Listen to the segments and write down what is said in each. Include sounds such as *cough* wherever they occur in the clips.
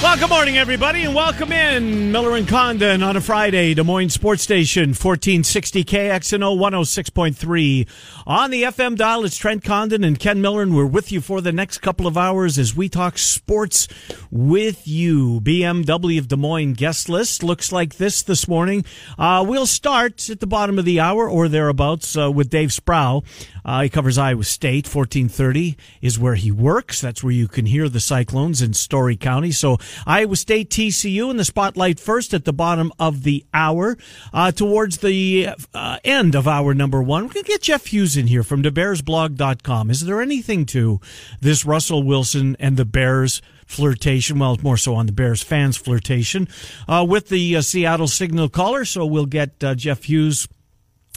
Well, good morning, everybody, and welcome in Miller and Condon on a Friday, Des Moines Sports Station, 1460 KXNO 106.3. On the FM dial, it's Trent Condon and Ken Miller, and we're with you for the next couple of hours as we talk sports with you. BMW of Des Moines guest list looks like this this morning. Uh, we'll start at the bottom of the hour or thereabouts uh, with Dave Sproul. Uh, he covers Iowa State. 1430 is where he works. That's where you can hear the Cyclones in Story County. So Iowa State TCU in the spotlight first at the bottom of the hour. Uh, towards the uh, end of hour number one, we're going to get Jeff Hughes in here from thebearsblog.com. Is there anything to this Russell Wilson and the Bears? flirtation. Well, more so on the Bears fans' flirtation uh, with the uh, Seattle Signal caller. So we'll get uh, Jeff Hughes.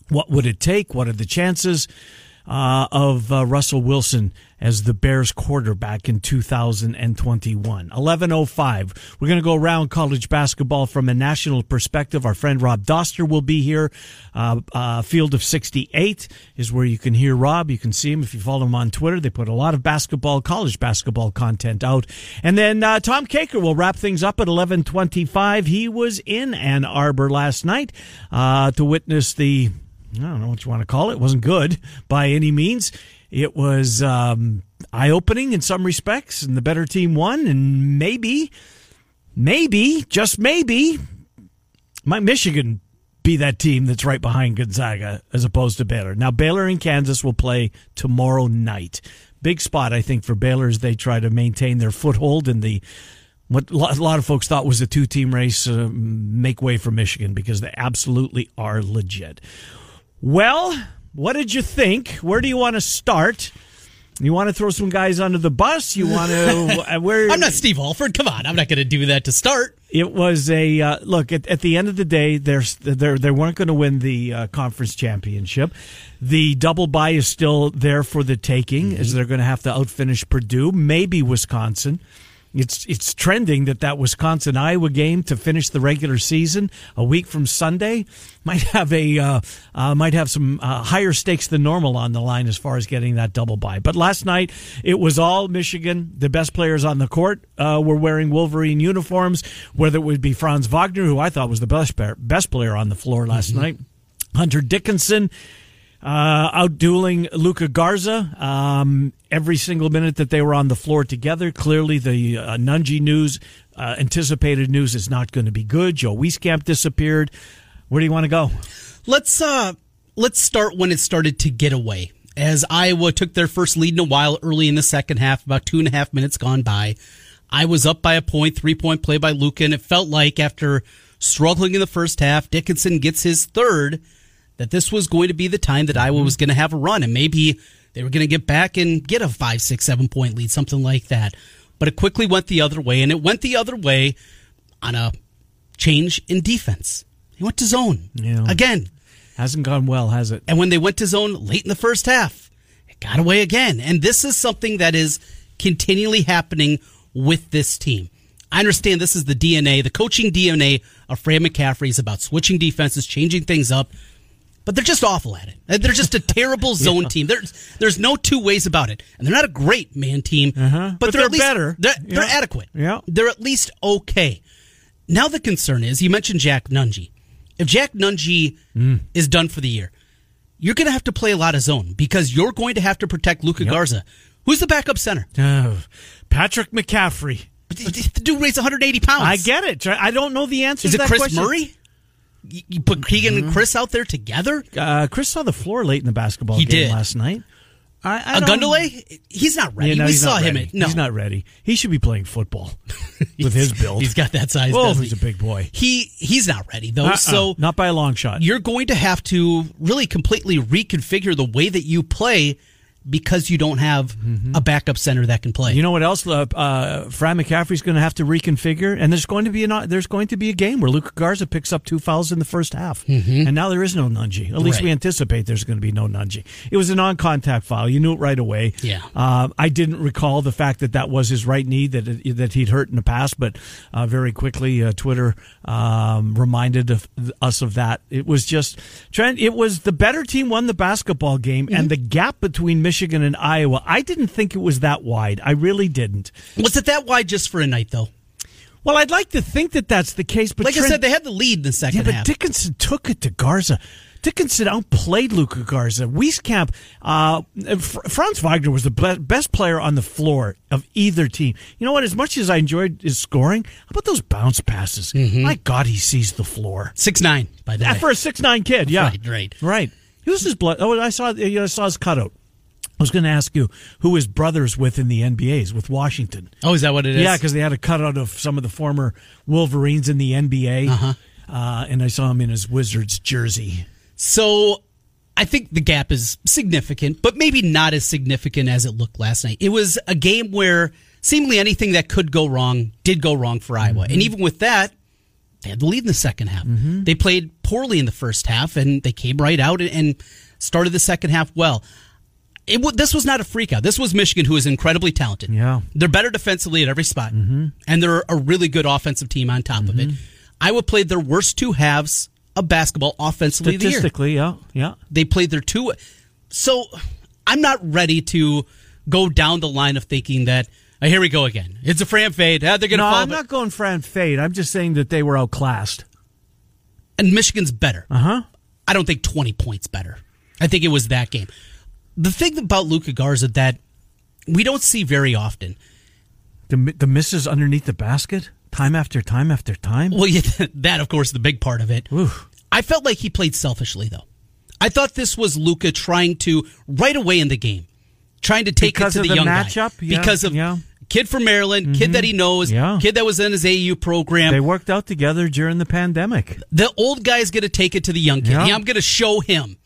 What would it take? What are the chances? Uh, of uh, Russell Wilson as the Bears quarterback in 2021. 1105. We're going to go around college basketball from a national perspective. Our friend Rob Doster will be here. Uh, uh, Field of 68 is where you can hear Rob. You can see him if you follow him on Twitter. They put a lot of basketball, college basketball content out. And then uh, Tom Kakert will wrap things up at 1125. He was in Ann Arbor last night uh, to witness the I don't know what you want to call it. It wasn't good by any means. It was um, eye opening in some respects, and the better team won. And maybe, maybe, just maybe, might Michigan be that team that's right behind Gonzaga as opposed to Baylor. Now, Baylor and Kansas will play tomorrow night. Big spot, I think, for Baylor as they try to maintain their foothold in the what a lot of folks thought was a two team race, uh, make way for Michigan because they absolutely are legit. Well, what did you think? Where do you want to start? You want to throw some guys under the bus? You want to? *laughs* Where? I'm not Steve Alford. Come on, I'm not going to do that to start. It was a uh, look at, at the end of the day. There's they they weren't going to win the uh, conference championship. The double bye is still there for the taking, mm-hmm. as they're going to have to outfinish Purdue, maybe Wisconsin. It's it's trending that that Wisconsin Iowa game to finish the regular season a week from Sunday might have a uh, uh, might have some uh, higher stakes than normal on the line as far as getting that double bye. But last night it was all Michigan. The best players on the court uh, were wearing Wolverine uniforms. Whether it would be Franz Wagner, who I thought was the best best player on the floor last mm-hmm. night, Hunter Dickinson uh, outdueling Luka Garza um, every single minute that they were on the floor together. Clearly, the uh, Nunge news, uh, anticipated news, is not going to be good. Joe Wieskamp disappeared. Where do you want to go? Let's uh, let's start when it started to get away. As Iowa took their first lead in a while early in the second half, about two and a half minutes gone by. I was up by a point, three point play by Luka, and it felt like after struggling in the first half, Dickinson gets his third that this was going to be the time that Iowa was mm-hmm. going to have a run, and maybe they were going to get back and get a five, six, seven point lead, something like that. But it quickly went the other way, and it went the other way on a change in defense. He went to zone yeah. again. Hasn't gone well, has it? And when they went to zone late in the first half, it got away again. And this is something that is continually happening with this team. I understand this is the DNA, the coaching DNA of Fran McCaffery is about switching defenses, changing things up but they're just awful at it. They're just a terrible *laughs* zone yeah. team. There's there's no two ways about it, and they're not a great man team, uh-huh. but, but, they're, they're least, better. They're, yeah. they're, adequate. Yeah, they're at least okay. Now the concern is, you mentioned Jack Nunge. If Jack Nunge mm. is done for the year, you're going to have to play a lot of zone because you're going to have to protect Luka yep. Garza. Who's the backup center? Uh, Patrick McCaffery. *laughs* The dude weighs 180 pounds. I get it. I don't know the answer. Is it Kris question. Murray? You put Keegan mm-hmm. and Kris out there together. Uh, Kris saw the floor late in the basketball he game did. last night. I, I Ogundele, he's not ready. Yeah, no, we saw him. At, no, he's not ready. He should be playing football *laughs* with his build. He's got that size. Oh, he's a big boy. He he's not ready though. Uh-uh, so not by a long shot. You're going to have to really completely reconfigure the way that you play because you don't have a backup center that can play. You know what else? Uh, uh, Fran McCaffery's going to have to reconfigure, and there's going to be an, there's going to be a game where Luka Garza picks up two fouls in the first half, and now there is no Nunge. At least Right. we anticipate there's going to be no Nunge. It was a non-contact foul. You knew it right away. Yeah. Uh, I didn't recall the fact that that was his right knee that it, that he'd hurt in the past, but uh, very quickly uh, Twitter um, reminded of, us of that. It was just Trent. It was the better team won the basketball game, and the gap between Michigan and Iowa. I didn't think it was that wide. I really didn't. Was it that wide just for a night, though? Well, I'd like to think that that's the case, but Like I said, they had the lead in the second yeah, but half. Dickinson took it to Garza. Dickinson outplayed Luka Garza. Wieskamp, uh, Franz Wagner was the best player on the floor of either team. You know what? As much as I enjoyed his scoring, how about those bounce passes? Mm-hmm. My God, he sees the floor. Six nine by the Yeah, for a six nine kid, yeah, Right, right. right. Who's his blood? Oh, I saw. You know, I saw his cutout. I was going to ask you who his brothers with in the NBA's with Washington. oh, is that what it is? Yeah, because they had a cutout of some of the former Wolverines in the NBA, Uh-huh. uh, and I saw him in his Wizards jersey. So I think the gap is significant, but maybe not as significant as it looked last night. It was a game where seemingly anything that could go wrong did go wrong for Iowa. And even with that, they had the lead in the second half. They played poorly in the first half, and they came right out and started the second half well. It, w- this was not a freak out. This was Michigan, who is incredibly talented. Yeah. They're better defensively at every spot, and they're a really good offensive team on top of it. Iowa played their worst two halves of basketball offensively of the year Statistically, yeah, yeah. they played their two. So I'm not ready to go down the line of thinking that oh, here we go again. It's a Fran fade. Ah, they're going to No, fall. I'm not going Fran Fade. I'm just saying that they were outclassed. and Michigan's better. Uh huh. I don't think 20 points better. I think it was that game. The thing about Luka Garza that we don't see very often. The the misses underneath the basket, time after time after time. Well, *laughs* yeah, that of course is the big part of it. Oof. I felt like he played selfishly though. I thought this was Luka trying to right away in the game, trying to take Because it to the, the young guy. matchup? Yeah, because of yeah. kid from Maryland, kid mm-hmm. that he knows, Yeah. kid that was in his AU program. They worked out together during the pandemic. the old guy's going to take it to the young kid. Yeah. Yeah, I'm going to show him,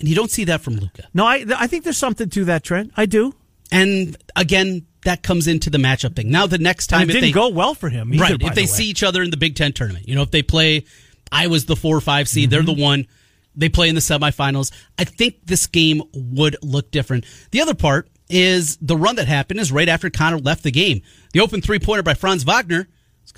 and you don't see that from Luka. No, I I think there's something to that, Trent. I do. And again, that comes into the matchup thing. Now, the next And time it if didn't they go well for him. Either, right if they the see each other in the Big Ten tournament, you know, if they play, I was the four or five seed, they're the Mm-hmm. one. They play in the semifinals. I think this game would look different. The other part is the run that happened is right after Connor left the game. The open three pointer by Franz Wagner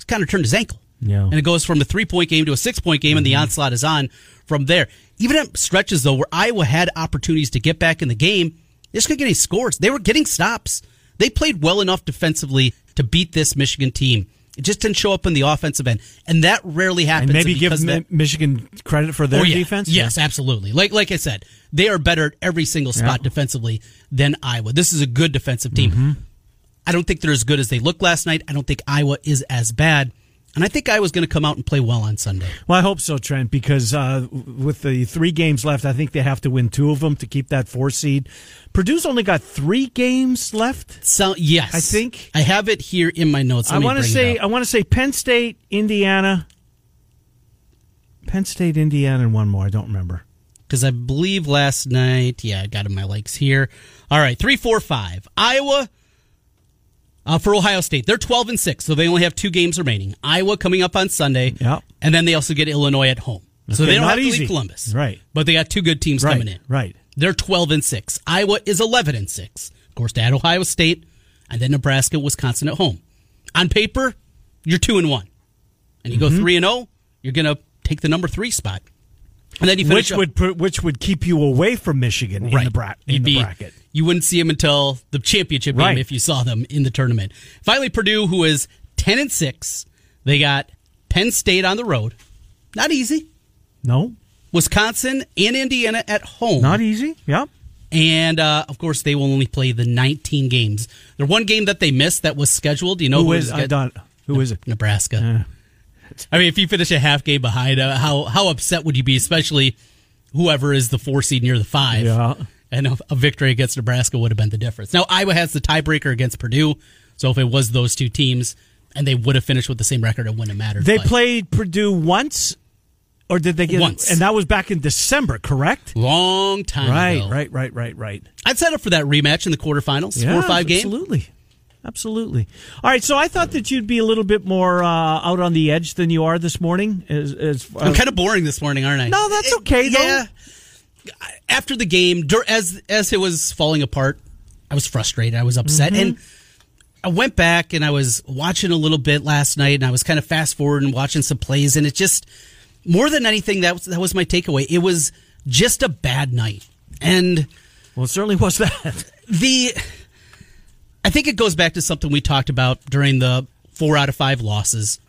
kind of turned his ankle. Yeah. And it goes from a three point game to a six point game, and the onslaught is on from there. Even at stretches, though, where Iowa had opportunities to get back in the game, they just couldn't get any scores. They were getting stops. They played well enough defensively to beat this Michigan team. It just didn't show up in the offensive end. And that rarely happens. and maybe give because of Mi- that- Michigan credit for their Oh, yeah. defense. Yes, absolutely. Like like I said, they are better at every single spot Yeah. defensively than Iowa. This is a good defensive team. Mm-hmm. I don't think they're as good as they looked last night. I don't think Iowa is as bad. And I think I was going to come out and play well on Sunday. Well, I hope so, Trent, because uh, with the three games left, I think they have to win two of them to keep that four seed. Purdue's only got three games left. So yes, I think- I have it here in my notes. Let I want to say. I want to say Penn State, Indiana, Penn State, Indiana, and one more. I don't remember. because I believe last night, yeah, I got in my likes here. All right, three, four, five. Iowa uh, for Ohio State. They're twelve and six, so they only have two games remaining. Iowa coming up on Sunday, Yep. and then they also get Illinois at home. so Okay, they don't have to easy. leave Columbus, Right. But they got two good teams Right, coming in. right. They're twelve and six. Iowa is eleven and six. Of course, they had Ohio State, and then Nebraska, Wisconsin at home. On paper, you're two and one, and you Mm-hmm. go three and zero. You're gonna take the number three spot. And then you finish Which up- would which would keep you away from Michigan in the, bra- in the be- bracket. You wouldn't see them until the championship game Right. if you saw them in the tournament. Finally, Purdue, who is ten and six, they got Penn State on the road. Not easy. No, Wisconsin and Indiana at home. not easy. Yep. and uh, of course, they will only play the 19 games. The one game that they missed that was scheduled. You know Who who is is I don't. Who is it? Nebraska. *laughs* I mean, if you finish a half game behind, uh, how how upset would you be? Especially whoever is the four seed near the five. Yeah. And a, a victory against Nebraska would have been the difference. Now Iowa has the tiebreaker against Purdue, so if it was those two teams and they would have finished with the same record, it wouldn't have mattered. They But played Purdue once or did they get Once. And that was back in December, correct? Long time Right, ago. right, right, right, right. I'd set up for that rematch in the quarterfinals, four or five game. Absolutely. Absolutely. All right, so I thought that you'd be a little bit more uh, out on the edge than you are this morning. As, as uh, I'm kind of boring this morning, aren't I? No, that's okay, though. Yeah. After the game, as as it was falling apart, I was frustrated. I was upset, Mm-hmm. and I went back and I was watching a little bit last night, and I was kind of fast forward and watching some plays, and it just more than anything that was, that was my takeaway. It was just a bad night, and well, it certainly was *laughs* that. the I think it goes back to something we talked about during the four out of five losses,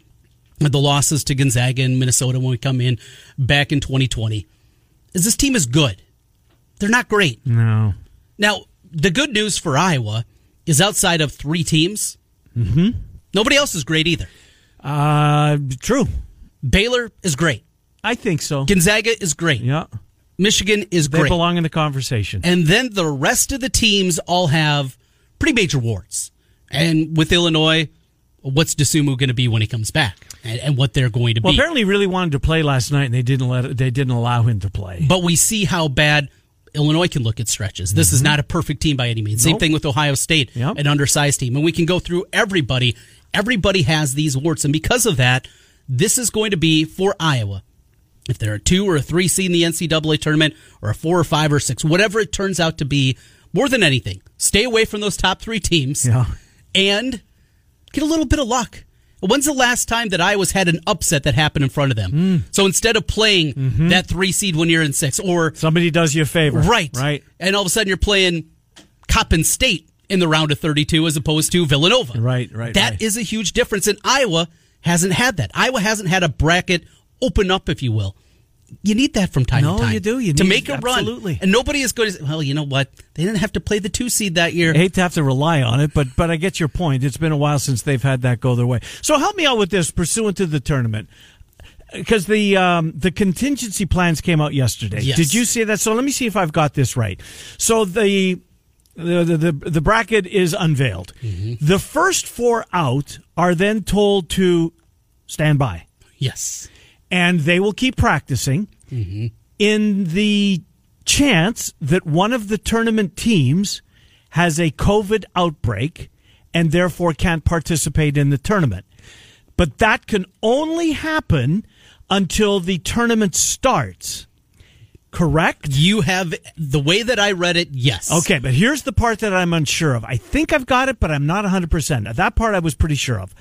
the losses to Gonzaga and Minnesota when we come in back in 2020. Is this team is good? They're not great. No. Now the good news for Iowa is outside of three teams, mm-hmm. nobody else is great either. Uh, true. Baylor is great. I think so. Gonzaga is great. Yeah. Michigan is They great. They belong in the conversation. And then the rest of the teams all have pretty major warts. And with Illinois, what's Dosunmu going to be when he comes back, and, and what they're going to well, be? Well, apparently, he really wanted to play last night, and they didn't let. They didn't allow him to play. But we see how bad Illinois can look at stretches. This is not a perfect team by any means. Same Mm-hmm. Thing with Ohio State, Yep. an undersized team. And we can go through everybody. Everybody has these warts. And because of that, this is going to be for Iowa. If there are two or three seed in the NCAA tournament, or a four or five or six, whatever it turns out to be, more than anything, stay away from those top three teams Yeah. and get a little bit of luck. When's the last time that Iowa's had an upset that happened in front of them? Hmm. So instead of playing Mm-hmm. that three seed when you're in six, or Somebody does you a favor, right, Right. and all of a sudden you're playing Coppin State in the round of 32 as opposed to Villanova. Right, right, That right. is a huge difference, and Iowa hasn't had that. Iowa hasn't had a bracket open up, if you will. You need that from time No, to time. you do. You to need- make a run. absolutely. and nobody is good to. Well, you know what? They didn't have to play the two seed that year. I hate to have to rely on it, but but I get your point. It's been a while since they've had that go their way. So help me out with this, pursuant to the tournament, because the um, the contingency plans came out yesterday. Yes. Did you see that? So let me see if I've got this right. So the the the, the, the bracket is unveiled. The first four out are then told to stand by Yes. And they will keep practicing mm-hmm. in the chance that one of the tournament teams has a COVID outbreak and therefore can't participate in the tournament. But that can only happen until the tournament starts. Correct? You have the way that I read it. Yes. Okay, but here's the part that I'm unsure of. I think I've got it, but I'm not 100%. That part I was pretty sure of.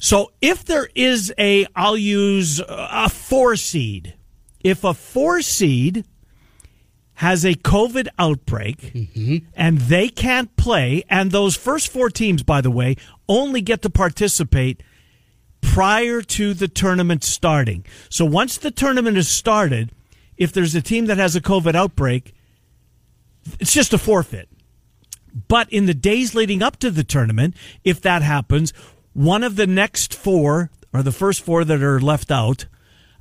So if there is a, I'll use uh, a four seed. If a four seed has a COVID outbreak mm-hmm. and they can't play, and those first four teams, by the way, only get to participate prior to the tournament starting. So once the tournament is started, if there's a team that has a COVID outbreak, it's just a forfeit. But in the days leading up to the tournament, if that happens, one of the next four, or the first four that are left out,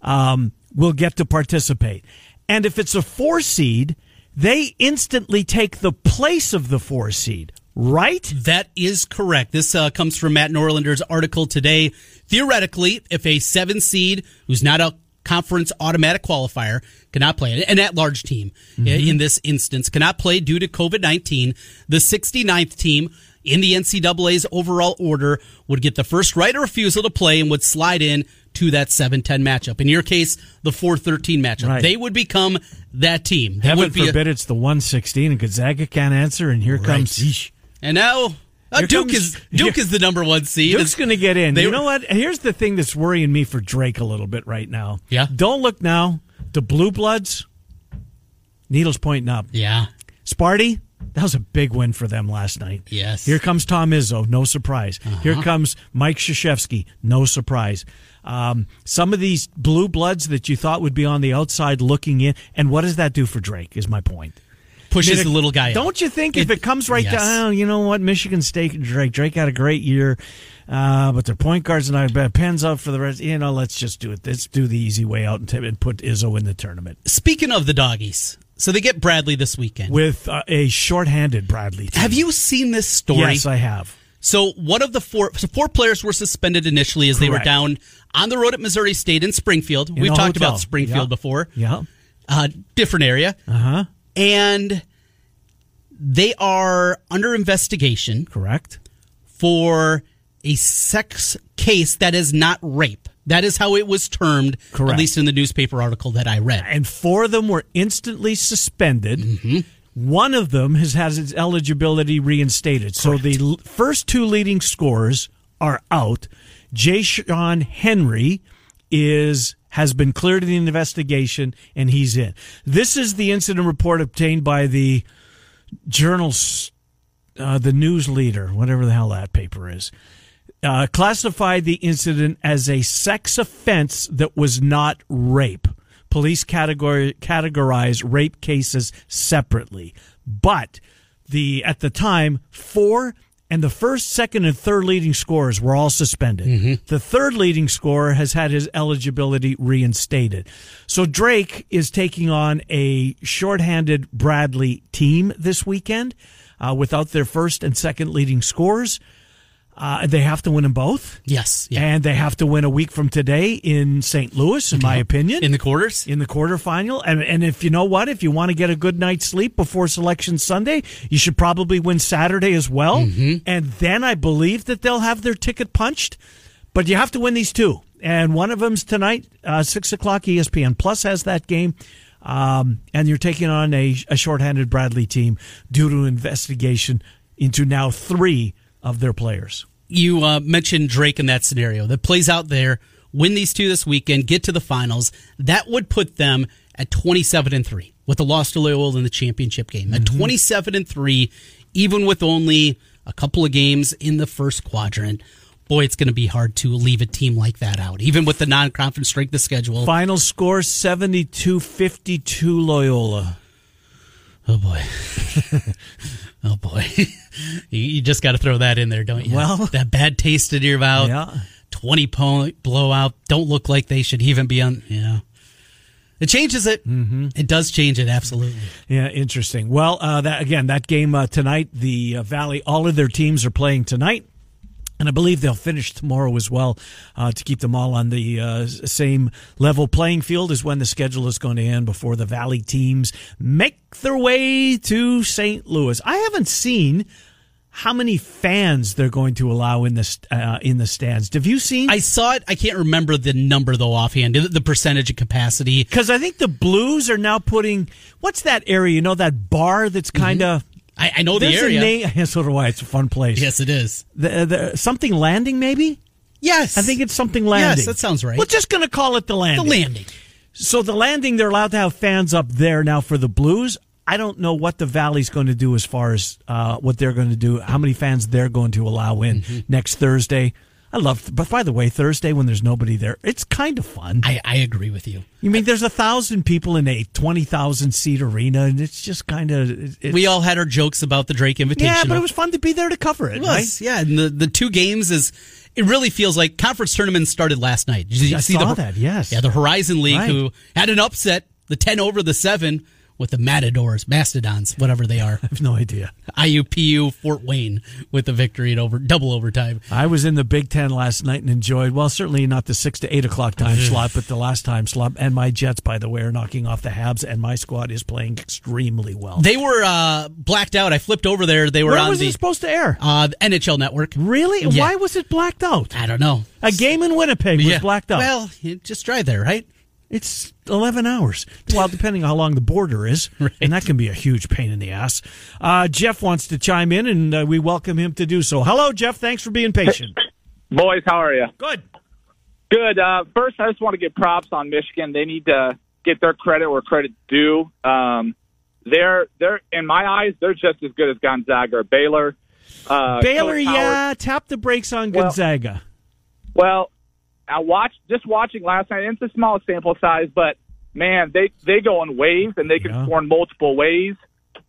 um, will get to participate. And if it's a four seed, they instantly take the place of the four seed, right? That is correct. This uh, comes from Matt Norlander's article today. Theoretically, if a seven seed who's not a conference automatic qualifier cannot play, an at large team uh, in this instance cannot play due to COVID 19, the 69th team in the NCAA's overall order would get the first right of refusal to play and would slide in to that 7 10 matchup. In your case, the 4 13 matchup. Right. They would become that team. They Heaven be a- forbid it's the 116 and Gonzaga can't answer, and here comes. Eesh. and now. Uh, Duke comes- is *laughs* Duke is the number one seed. Duke's going to get in. They you know what? Here's the thing that's worrying me for Drake a little bit right now. Yeah? Don't look now. The Blue Bloods, needles pointing up. Yeah. Sparty, that was a big win for them last night. Yes. Here comes Tom Izzo, no surprise. Here comes Mike Krzyzewski, no surprise. Um, some of these blue bloods that you thought would be on the outside looking in, and what does that do for Drake? Is my point. Pushes it- the little guy. Don't you think if It- it comes right yes. down, you know what? Michigan State, Drake, Drake had a great year, uh, but their point guards and I bet Penn's out for the rest. You know, let's just do it. Let's do the easy way out and, t- and put Izzo in the tournament Speaking of the doggies, so they get Bradley this weekend. with uh, a shorthanded Bradley. Team. have you seen this story? Yes, I have. So one of the four, so four players were suspended initially as they were down on the road at Missouri State in Springfield. We've talked hotel. about Springfield Yeah. before. Yeah. Uh, different area. Uh huh. And they are under investigation Correct. for a sex case that is not rape. That is how it was termed, Correct. at least in the newspaper article that I read. And four of them were instantly suspended. Mm-hmm. One of them has has its eligibility reinstated. So the l- first two leading scorers are out. Ja'Shon Henry is has been cleared of the investigation and he's in. This is the incident report obtained by the journal's uh, the news leader, whatever the hell that paper is, uh, classified the incident as a sex offense that was not rape. Police category categorize rape cases separately, but the at the time four and the first, second, and third leading scorers were all suspended. The third leading scorer has had his eligibility reinstated. So Drake is taking on a shorthanded Bradley team this weekend uh, without their first and second leading scorers. Uh, they have to win them both. Yes. Yeah. And they have to win a week from today in St. Louis, in my opinion in the quarters? in the quarterfinal. And and if you know what, if you want to get a good night's sleep before selection Sunday, you should probably win Saturday as well. And then I believe that they'll have their ticket punched. But you have to win these two, and one of them's tonight, uh, six o'clock. ESPN Plus has that game. Um, and you're taking on a, a shorthanded Bradley team due to investigation into now three of their players. you uh, mentioned Drake in that scenario that plays out there. Win these two this weekend, get to the finals. That would put them at twenty-seven and three with the loss to Loyola in the championship game. At twenty-seven and three, even with only a couple of games in the first quadrant. Boy, it's going to be hard to leave a team like that out, even with the non-conference strength of schedule. Final score 72 52 Loyola. Oh boy. *laughs* oh boy. *laughs* you, you just got to throw that in there, don't you? Well- that bad taste in your mouth. Yeah. 20 point blowout. Don't look like they should even be on. Yeah. It changes it. Mm-hmm. It does change it, absolutely. Yeah, interesting. Well, uh, that again, that game uh, tonight, the uh, Valley, all of their teams are playing tonight. And I believe they'll finish tomorrow as well uh, to keep them all on the uh, same level playing field as when the schedule is going to end before the Valley teams make their way to St. Louis. I haven't seen how many fans they're going to allow in the uh, in the stands. Have you seen? I saw it. I can't remember the number, though, offhand, the the percentage of capacity. Because I think the Blues are now putting what's that area? You know that bar that's kind of. I, I know the There's area. a name. *laughs* So do I. It's a fun place. Yes, it is. The, the, something landing, maybe. Yes. I think it's something landing. Yes, that sounds right. We're just going to call it the landing. the landing. landing. So the landing, they're allowed to have fans up there now for the Blues. I don't know what the Valley's going to do as far as uh, what they're going to do. How many fans they're going to allow in Mm-hmm. next Thursday. I love. But by the way, Thursday when there's nobody there, it's kind of fun. I, I agree with you. You mean there's a thousand people in a twenty thousand seat arena, and it's just kind of. We all had our jokes about the Drake invitation. yeah, but it was fun to be there to cover it. It right? was, yeah. And the, the two games is it really feels like conference tournaments started last night. Did you I see saw the, that, yes. Yeah, the Horizon League Right. who had an upset, the ten over the seven with the Matadors, Mastodons, whatever they are. *laughs* I have no idea. IUPU Fort Wayne with the victory in over double overtime. I was in the Big Ten last night and enjoyed. Well, certainly not the six to eight o'clock time *laughs* slot, but the last time slot. And my Jets, by the way, are knocking off the Habs, and my squad is playing extremely well. They were uh, blacked out. I flipped over there. They were Where on was the it supposed to air? uh, NHL network. Really? Yeah. Why was it blacked out? I don't know. A game in Winnipeg was Yeah. blacked out. Well, you just drive there, right? It's 11 hours. Well, depending on how long the border is. *laughs* Right. And that can be a huge pain in the ass. Uh, Jeff wants to chime in, and uh, we welcome him to do so. Hello, Jeff. Thanks for being patient. Boys, how are you? Good. Good. Uh, first, I just want to give props on Michigan. They need to get their credit where credit's due. Um, they're they're in my eyes, they're just as good as Gonzaga or Baylor. Uh, Baylor, yeah, tap the brakes on Well- Gonzaga. Well, I watched just watching last night. and It's a small sample size, but man, they they go in waves and they can Yeah. score in multiple ways.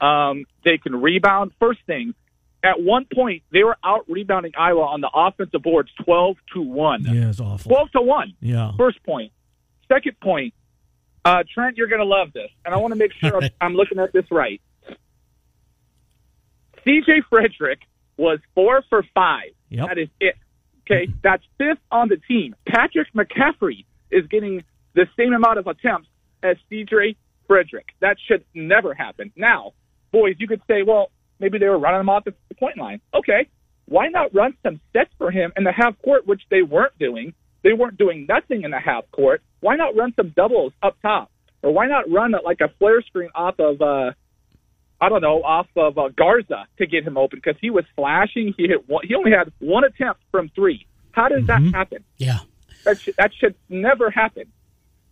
Um, they can rebound. First thing, at one point they were out rebounding Iowa on the offensive boards, twelve to one. yeah, it's awful. 12 to 1. Yeah. First point. Second point. Uh, Trent, you're going to love this. And I want to make sure I'm, *laughs* I'm looking at this right. CJ Frederick was four for five. Yep. That is it. Okay, that's fifth on the team. Patrick McCaffery is getting the same amount of attempts as CJ Frederick. That should never happen. Now, boys, you could say, well, maybe they were running him off the point line. Okay, why not run some sets for him in the half court, which they weren't doing? They weren't doing nothing in the half court. Why not run some doubles up top? Or why not run like a flare screen off of, uh, I don't know, off of uh, Garza to get him open because he was flashing. He hit one, he only had one attempt from three. How does that happen? Yeah. That should, that should never happen.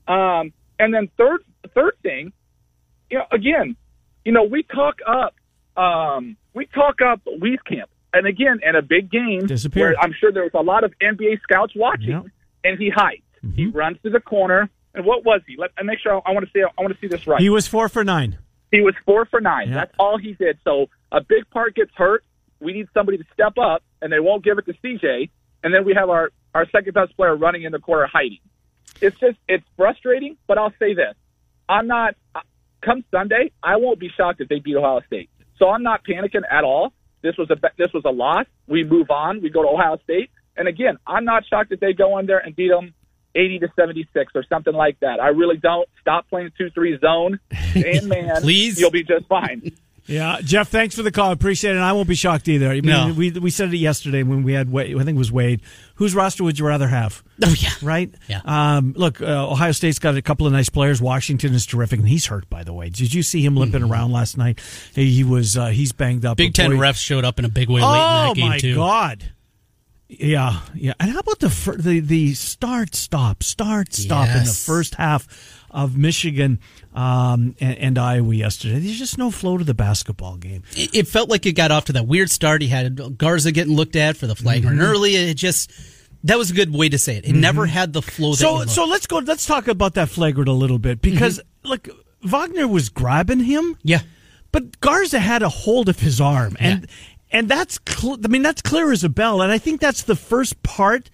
Um, and then third third thing, you know, again, you know, we talk up um, we talk up Wieskamp, and again, in a big game Disappeared. where I'm sure there was a lot of NBA scouts watching, Yep. and he hides. He runs to the corner, and what was he? Let me make sure. I want to see. I want to see this right. He was four for nine. He was four for nine. Yeah. That's all he did. So a big part gets hurt. We need somebody to step up, and they won't give it to CJ. And then we have our our second best player running in the corner hiding. It's just it's frustrating. But I'll say this: I'm not. Come Sunday, I won't be shocked if they beat Ohio State. So I'm not panicking at all. This was a this was a loss. We move on. We go to Ohio State, and again, I'm not shocked if they go in there and beat them 80 to 76 or something like that. I really don't. Stop playing two three zone, and *laughs* man, Please. you'll be just fine. Yeah, Jeff, thanks for the call. Appreciate it. And I won't be shocked either. I mean, No. we we said it yesterday when we had Wade, I think it was Wade. Whose roster would you rather have? Oh yeah. Right? Yeah. Um, look, uh, Ohio State's got a couple of nice players. Washington is terrific, and he's hurt, by the way. Did you see him limping around last night? He, he was uh, he's banged up. Mm-hmm. Big Ten boy- refs showed up in a big way late in Oh that game my god! Yeah, yeah. And how about the fir- the the start stop start stop in the first half of Michigan um, and, and Iowa yesterday? There's just no flow to the basketball game. It, it felt like it got off to that weird start. He had Garza getting looked at for the flagrant Mm-hmm. early. It just that was a good way to say it. It never had the flow. That So so let's go. Let's talk about that flagrant a little bit because look, Wagner was grabbing him. yeah. But Garza had a hold of his arm, and and that's cl- I mean that's clear as a bell, and I think that's the first part.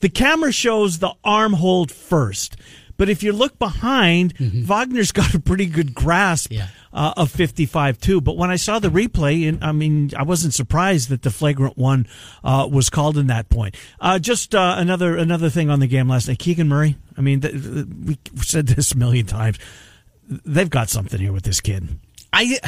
The camera shows the arm hold first, but if you look behind, Wagner's got a pretty good grasp Yeah. uh, of fifty five too. But when I saw the replay, and I mean I wasn't surprised that the flagrant one uh, was called in that point. Uh, just uh, another another thing on the game last night, Keegan Murray. I mean th- th- we said this a million times. They've got something here with this kid. I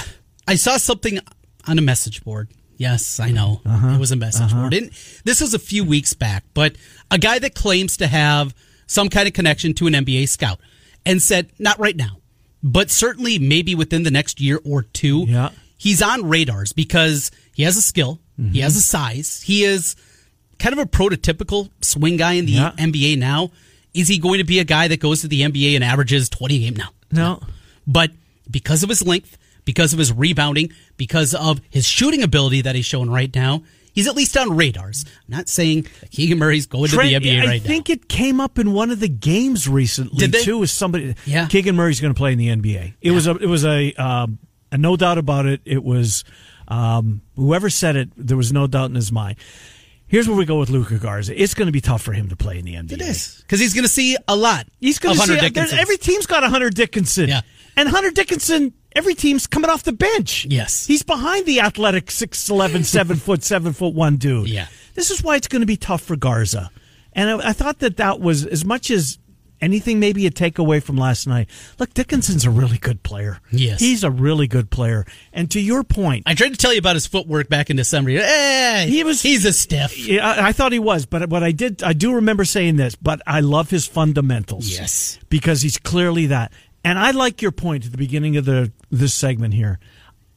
I saw something on a message board. Yes, I know Uh-huh. it was a message board. And this was a few weeks back, but a guy that claims to have some kind of connection to an NBA scout and said, not right now, but certainly maybe within the next year or two. Yeah. he's on radars because he has a skill, Mm-hmm. he has a size, he is kind of a prototypical swing guy in the Yeah. NBA now. Is he going to be a guy that goes to the NBA and averages twenty a game now? No. But because of his length, because of his rebounding, because of his shooting ability that he's showing right now, he's at least on radars. I'm not saying Keegan Murray's going Trent, to the NBA I right now. I think it came up in one of the games recently Did they? too. With somebody, Yeah. Keegan Murray's going to play in the NBA. It was a, it was a, um, a no doubt about it. It was um, whoever said it. There was no doubt in his mind. Here's where we go with Luka Garza. It's going to be tough for him to play in the NBA. It is because he's going to see a lot. He's going to Hunter see Dickinson. every team's got a Hunter Dickinson. Yeah. And Hunter Dickinson, every team's coming off the bench. Yes. He's behind the athletic 6'11, *laughs* 7 foot, 7 foot 1 dude. Yeah. This is why it's going to be tough for Garza. And I, I thought that that was as much as anything maybe a takeaway from last night. Look, Dickinson's a really good player. Yes. He's a really good player. And to your point, I tried to tell you about his footwork back in December. Hey, He was- he's a stiff. Yeah, I, I thought he was, but what I did, I do remember saying this. But I love his fundamentals. Yes. because he's clearly that. And I like your point at the beginning of the this segment here.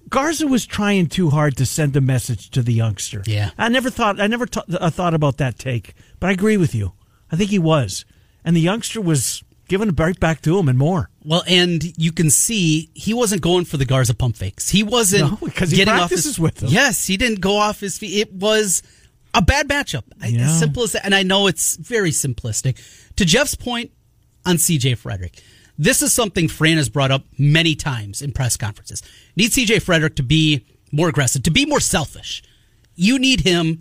Garza was trying too hard to send a message to the youngster. Yeah. I never thought I never t- uh, thought about that take, but I agree with you. I think he was, and the youngster was giving it right back to him and more. Well, and you can see he wasn't going for the Garza pump fakes. He wasn't No, because he getting off his, with them. Yes, he didn't go off his feet. It was a bad matchup. I- Yeah. As simple as that. And I know it's very simplistic. To Jeff's point on CJ Frederick, this is something Fran has brought up many times in press conferences. Need CJ Frederick to be more aggressive, to be more selfish. You need him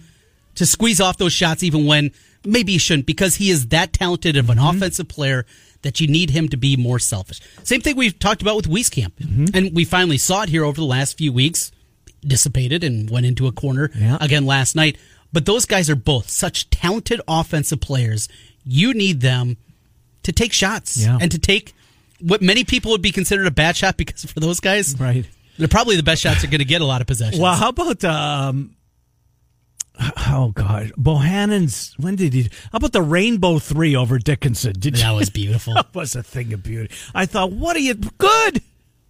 to squeeze off those shots even when maybe he shouldn't because he is that talented of an mm-hmm. offensive player that you need him to be more selfish. Same thing we've talked about with Wieskamp. Mm-hmm. And we finally saw it here over the last few weeks. dissipated and went into a corner Yeah. again last night. But those guys are both such talented offensive players. You need them to take shots Yeah. and to take what many people would be considered a bad shot because for those guys, Right. they're probably the best shots are going to get a lot of possessions. Well, how about um? Oh God, Bohannon's. When did he? How about the Rainbow Three over Dickinson? Did that you? was beautiful. *laughs* That was a thing of beauty. I thought, what are you? Good,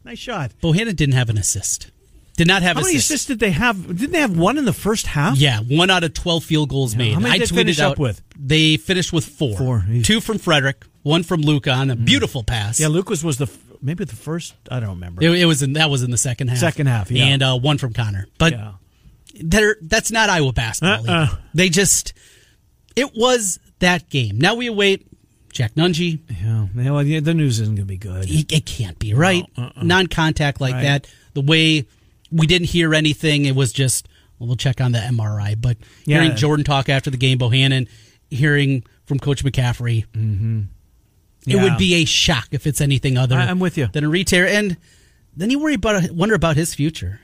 nice shot. Bohannon didn't have an assist. Did not have How many assists. did they have? Didn't they have one in the first half? Yeah, one out of twelve field goals made. How many I did they tweeted finish out up with? They finished with four. Four. Two from Frederick, one from Luka on a beautiful pass. Yeah, Luka's was the f- maybe the first. I don't remember. It, it was in that was in the second half. Second half, yeah. and uh, one from Connor. But yeah. that's not Iowa basketball. Uh-uh. They just it was that game. Now we await Jack Nunge. Yeah. Well, yeah, the news isn't going to be good. It, it can't be right. Non-contact like Right. that. The way we didn't hear anything, it was just well, we'll check on the MRI. But Yeah. hearing Jordan talk after the game, Bohannon, hearing from Coach McCaffery, Mm-hmm. Yeah. would be a shock if it's anything other. I- I'm with you. Than a retail, and then you worry about wonder about his future.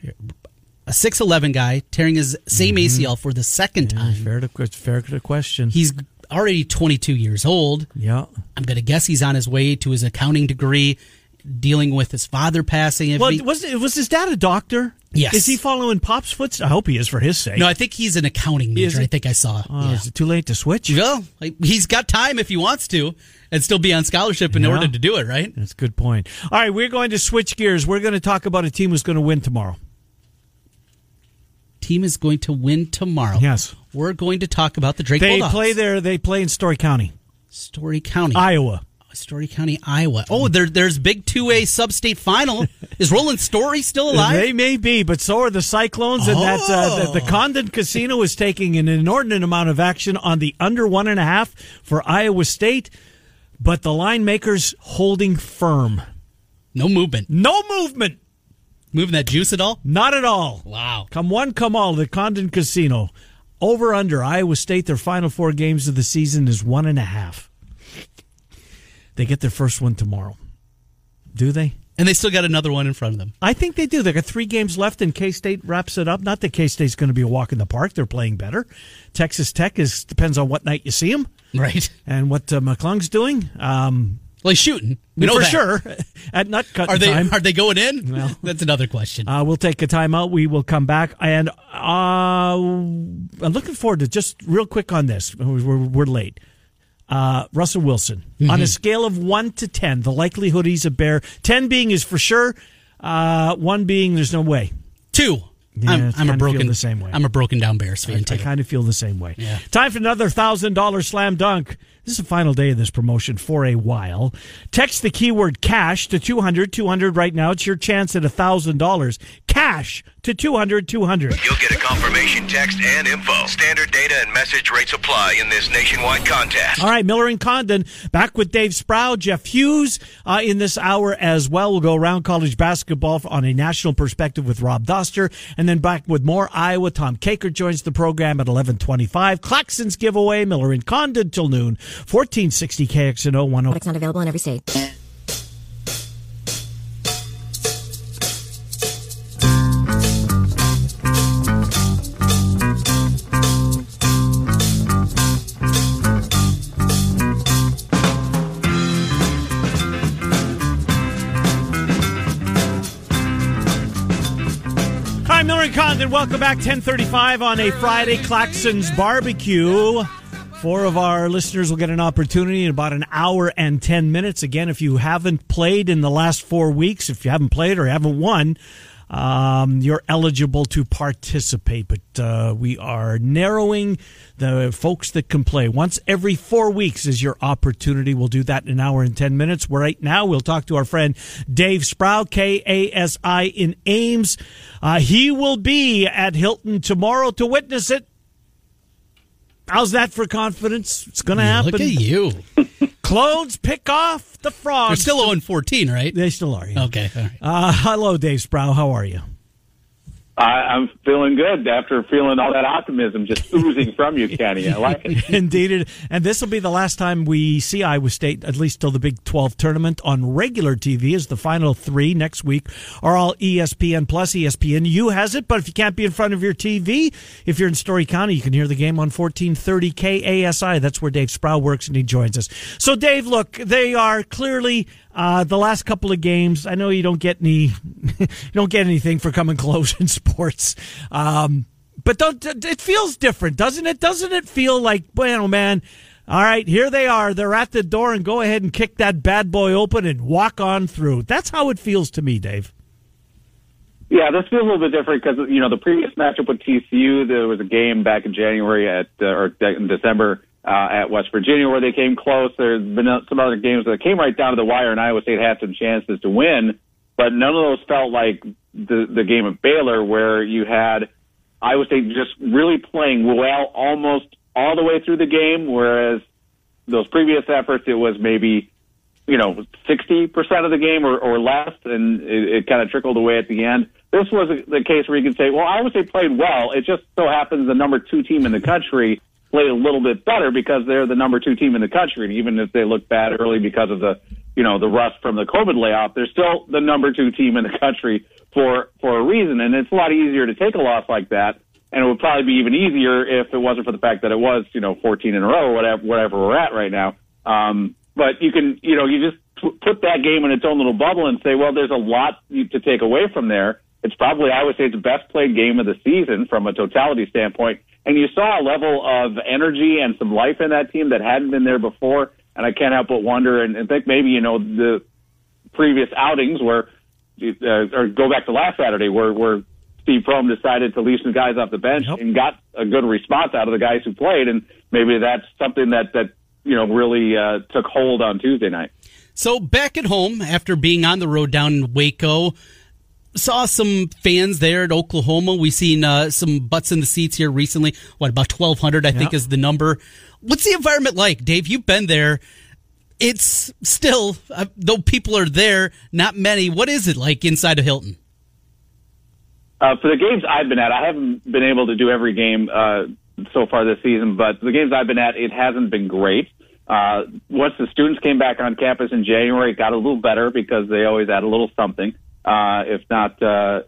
A six eleven guy tearing his same Mm-hmm. ACL for the second time. Fair to fair to question. He's already 22 years old. yeah. I'm going to guess he's on his way to his accounting degree, dealing with his father passing. If Well, he- was was his dad a doctor? Yes. Is he following Pop's footsteps? I hope he is for his sake. no, I think he's an accounting major. I think I saw. Oh, yeah. Is it too late to switch? Well, he's got time if he wants to, and still be on scholarship in Yeah. order to do it. Right? That's a good point. All right, we're going to switch gears. We're going to talk about a team who's going to win tomorrow. Team is going to win tomorrow. Yes. we're going to talk about the Drake They Bulldogs. play there. They play in Story County, Story County, Iowa. Story County, Iowa. Oh, there, there's big two A sub-state final. *laughs* is Roland Story still alive? They may be, but so are the Cyclones, and that uh, the, the Condon Casino is taking an inordinate amount of action on the under one and a half for Iowa State, but the line makers holding firm. no movement. No movement, Moving that juice at all? not at all. Wow. Come one, come all. The Condon Casino over under Iowa State. Their final four games of the season is one and a half. They get their first one tomorrow. Do they? And they still got another one in front of them. I think they do. They got three games left, and K State wraps it up. Not that K State's going to be a walk in the park. They're playing better. Texas Tech is depends on what night you see them *laughs* Right. and what uh, McClung's doing. Um, Well, he's shooting. We know for that. sure *laughs* at nut cut Are they time. are they going in? Well. *laughs* That's another question. Uh, we'll take a timeout. We will come back, and uh, I'm looking forward to just real quick on this. We're, we're late. Uh, Russell Wilson Mm-hmm. on a scale of one to ten, the likelihood he's a bear. Ten being is for sure. Uh, one being there's no way. Two. Yeah, I'm, I'm a broken the same way. I'm a broken down Bears fan I. I kind of feel the same way. Yeah. Time for another thousand dollar slam dunk. This is the final day of this promotion for a while. Text the keyword cash to 200 200 right now. It's your chance at a thousand dollars. Cash to 200 200. You'll get a confirmation text and info. Standard data and message rates apply in this nationwide contest. All right, Miller and Condon back with Dave Sproul, Jeff Hughes uh, in this hour as well. We'll go around college basketball on a national perspective with Rob Doster, and then back with more Iowa. Tom Kakert joins the program at eleven twenty-five. Claxons giveaway, Miller and Condon till noon. Fourteen sixty KXNO one. oh Products not available in every state. Hi, Miller and Condon. Welcome back. 1035 on a Friday. Claxons Barbecue. Four of our listeners will get an opportunity in about an hour and 10 minutes. Again, if you haven't played in the last four weeks, if you haven't played or haven't won, um, you're eligible to participate. But uh, we are narrowing the folks that can play. Once every four weeks is your opportunity. We'll do that in an hour and 10 minutes. Right now, we'll talk to our friend Dave Sproul, K A S I in Ames. Uh, he will be at Hilton tomorrow to witness it. How's that for confidence? It's going to happen. Look at you. *laughs* Clones pick off the frogs. They're still 0 14, right? They still are. Yeah. Okay. All right. Uh, hello, Dave Sproul. How are you? I, I'm feeling good after feeling all that optimism just oozing from you, Kenny. I like it. *laughs* Indeed, and this will be the last time we see Iowa State, at least till the Big 12 tournament on regular TV, as the final three next week are all ESPN plus. ESPN U has it, but if you can't be in front of your TV, if you're in Story County, you can hear the game on 1430 KASI. That's where Dave Sproul works, and he joins us. So, Dave, look, they are clearly uh, the last couple of games. I know you don't get any, *laughs* you don't get anything for coming close in sports. Um, but don't it feels different, doesn't it? Doesn't it feel like, well, man, all right, here they are. They're at the door, and go ahead and kick that bad boy open and walk on through. That's how it feels to me, Dave. Yeah, this feels a little bit different because you know the previous matchup with TCU, there was a game back in January at uh, or in December uh, at West Virginia where they came close. There's been some other games that came right down to the wire, and Iowa State had some chances to win, but none of those felt like the the game at Baylor where you had Iowa State just really playing well almost all the way through the game, whereas those previous efforts it was maybe you know, 60% of the game or, or less, and it, it kind of trickled away at the end. This was the case where you can say, well, Iowa State played well. It just so happens the number two team in the country played a little bit better because they're the number two team in the country. And even if they look bad early because of the, you know, the rust from the COVID layoff, they're still the number two team in the country for, for a reason. And it's a lot easier to take a loss like that. And it would probably be even easier if it wasn't for the fact that it was, you know, 14 in a row whatever, whatever we're at right now. Um, but you can, you know, you just put that game in its own little bubble and say, well, there's a lot to take away from there. It's probably, I would say, it's the best played game of the season from a totality standpoint. And you saw a level of energy and some life in that team that hadn't been there before. And I can't help but wonder and, and think maybe, you know, the previous outings where, uh, or go back to last Saturday where, where Steve Prohm decided to leave some guys off the bench Yep. and got a good response out of the guys who played. And maybe that's something that, that, you know, really, uh, took hold on Tuesday night. So back at home after being on the road down in Waco, saw some fans there at Oklahoma. We've seen uh, some butts in the seats here recently. What about twelve hundred? I think is the number. What's the environment like, Dave? You've been there. It's still uh, though people are there, not many. What is it like inside of Hilton? Uh, for the games I've been at, I haven't been able to do every game uh, so far this season, but the games I've been at, it hasn't been great. Uh, once the students came back on campus in January, it got a little better because they always add a little something. Uh, if not, uh,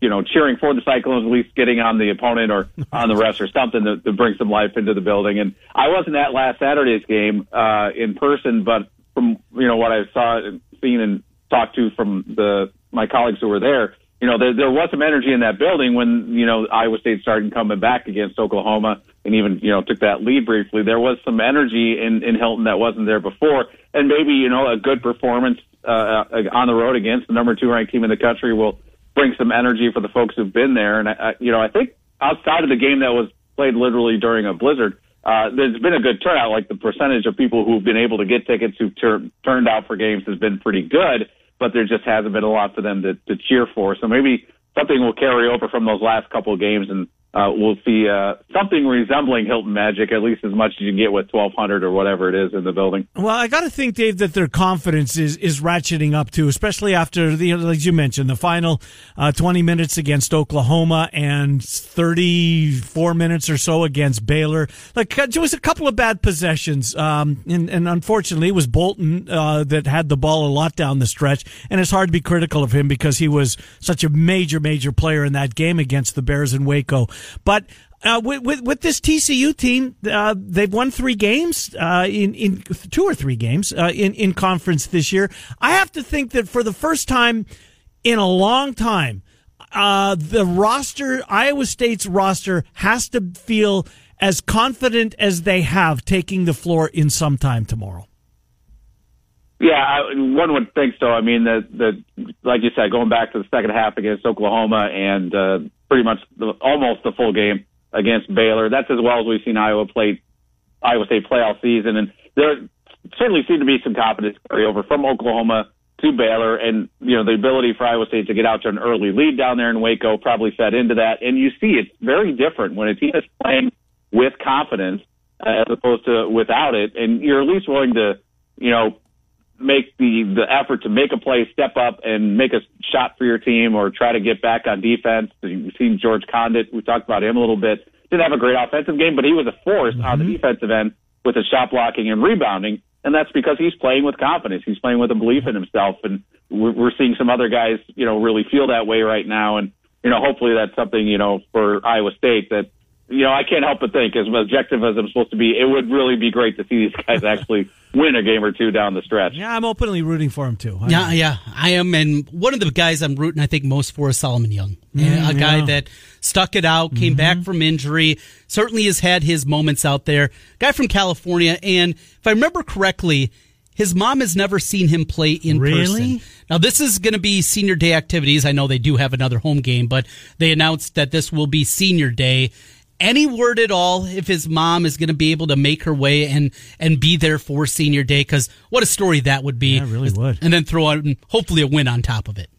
you know, cheering for the Cyclones, at least getting on the opponent or *laughs* on the refs or something to, to bring some life into the building. And I wasn't at last Saturday's game uh, in person, but from you know what I saw, and seen, and talked to from the my colleagues who were there, you know, there, there was some energy in that building when, you know, Iowa State started coming back against Oklahoma and even, you know, took that lead briefly. There was some energy in, in Hilton that wasn't there before. And maybe, you know, a good performance, uh, on the road against the number two ranked team in the country will bring some energy for the folks who've been there. And I, you know, I think outside of the game that was played literally during a blizzard, uh, there's been a good turnout. Like the percentage of people who've been able to get tickets who've tur- turned out for games has been pretty good but there just hasn't been a lot for them to, to cheer for. So maybe something will carry over from those last couple of games, and uh, we'll see uh, something resembling Hilton Magic, at least as much as you can get with 1,200 or whatever it is in the building. Well, I got to think, Dave, that their confidence is is ratcheting up too, especially after the like you mentioned the final uh, twenty minutes against Oklahoma and thirty four minutes or so against Baylor. Like uh, there was a couple of bad possessions, um, and, and unfortunately, it was Bolton uh, that had the ball a lot down the stretch, and it's hard to be critical of him because he was such a major major player in that game against the Bears in Waco, but. Uh, with, with with this TCU team, uh, they've won three games uh, in in two or three games uh, in in conference this year. I have to think that for the first time in a long time, uh, the roster, Iowa State's roster, has to feel as confident as they have taking the floor in some time tomorrow. Yeah, I, one would think so. I mean, the the like you said, going back to the second half against Oklahoma and uh, pretty much the, almost the full game against Baylor. That's as well as we've seen Iowa play Iowa State play all season, and there certainly seemed to be some confidence carryover from Oklahoma to Baylor, and you know the ability for Iowa State to get out to an early lead down there in Waco probably fed into that. And you see it's very different when a team is playing with confidence uh, as opposed to without it, and you're at least willing to, you know, make the the effort to make a play, step up, and make a shot for your team, or try to get back on defense. You've seen George Conditt. We talked about him a little bit. Didn't have a great offensive game, but he was a force mm-hmm. on the defensive end with his shot blocking and rebounding, and that's because he's playing with confidence. He's playing with a belief in himself, and we're, we're seeing some other guys, you know, really feel that way right now. And you know, hopefully that's something you know for Iowa State that you know, I can't help but think, as objective as I'm supposed to be, it would really be great to see these guys *laughs* actually win a game or two down the stretch. Yeah, I'm openly rooting for him too. I yeah, yeah, I am. And one of the guys I'm rooting, I think, most for is Solomon Young, mm, a guy yeah. that stuck it out, came mm-hmm. back from injury, certainly has had his moments out there. Guy from California, and if I remember correctly. His mom has never seen him play in really? person. Now, this is going to be senior day activities. I know they do have another home game, but they announced that this will be senior day any word at all if his mom is going to be able to make her way and and be there for senior day? Because what a story that would be! Yeah, really would. And then throw out hopefully a win on top of it.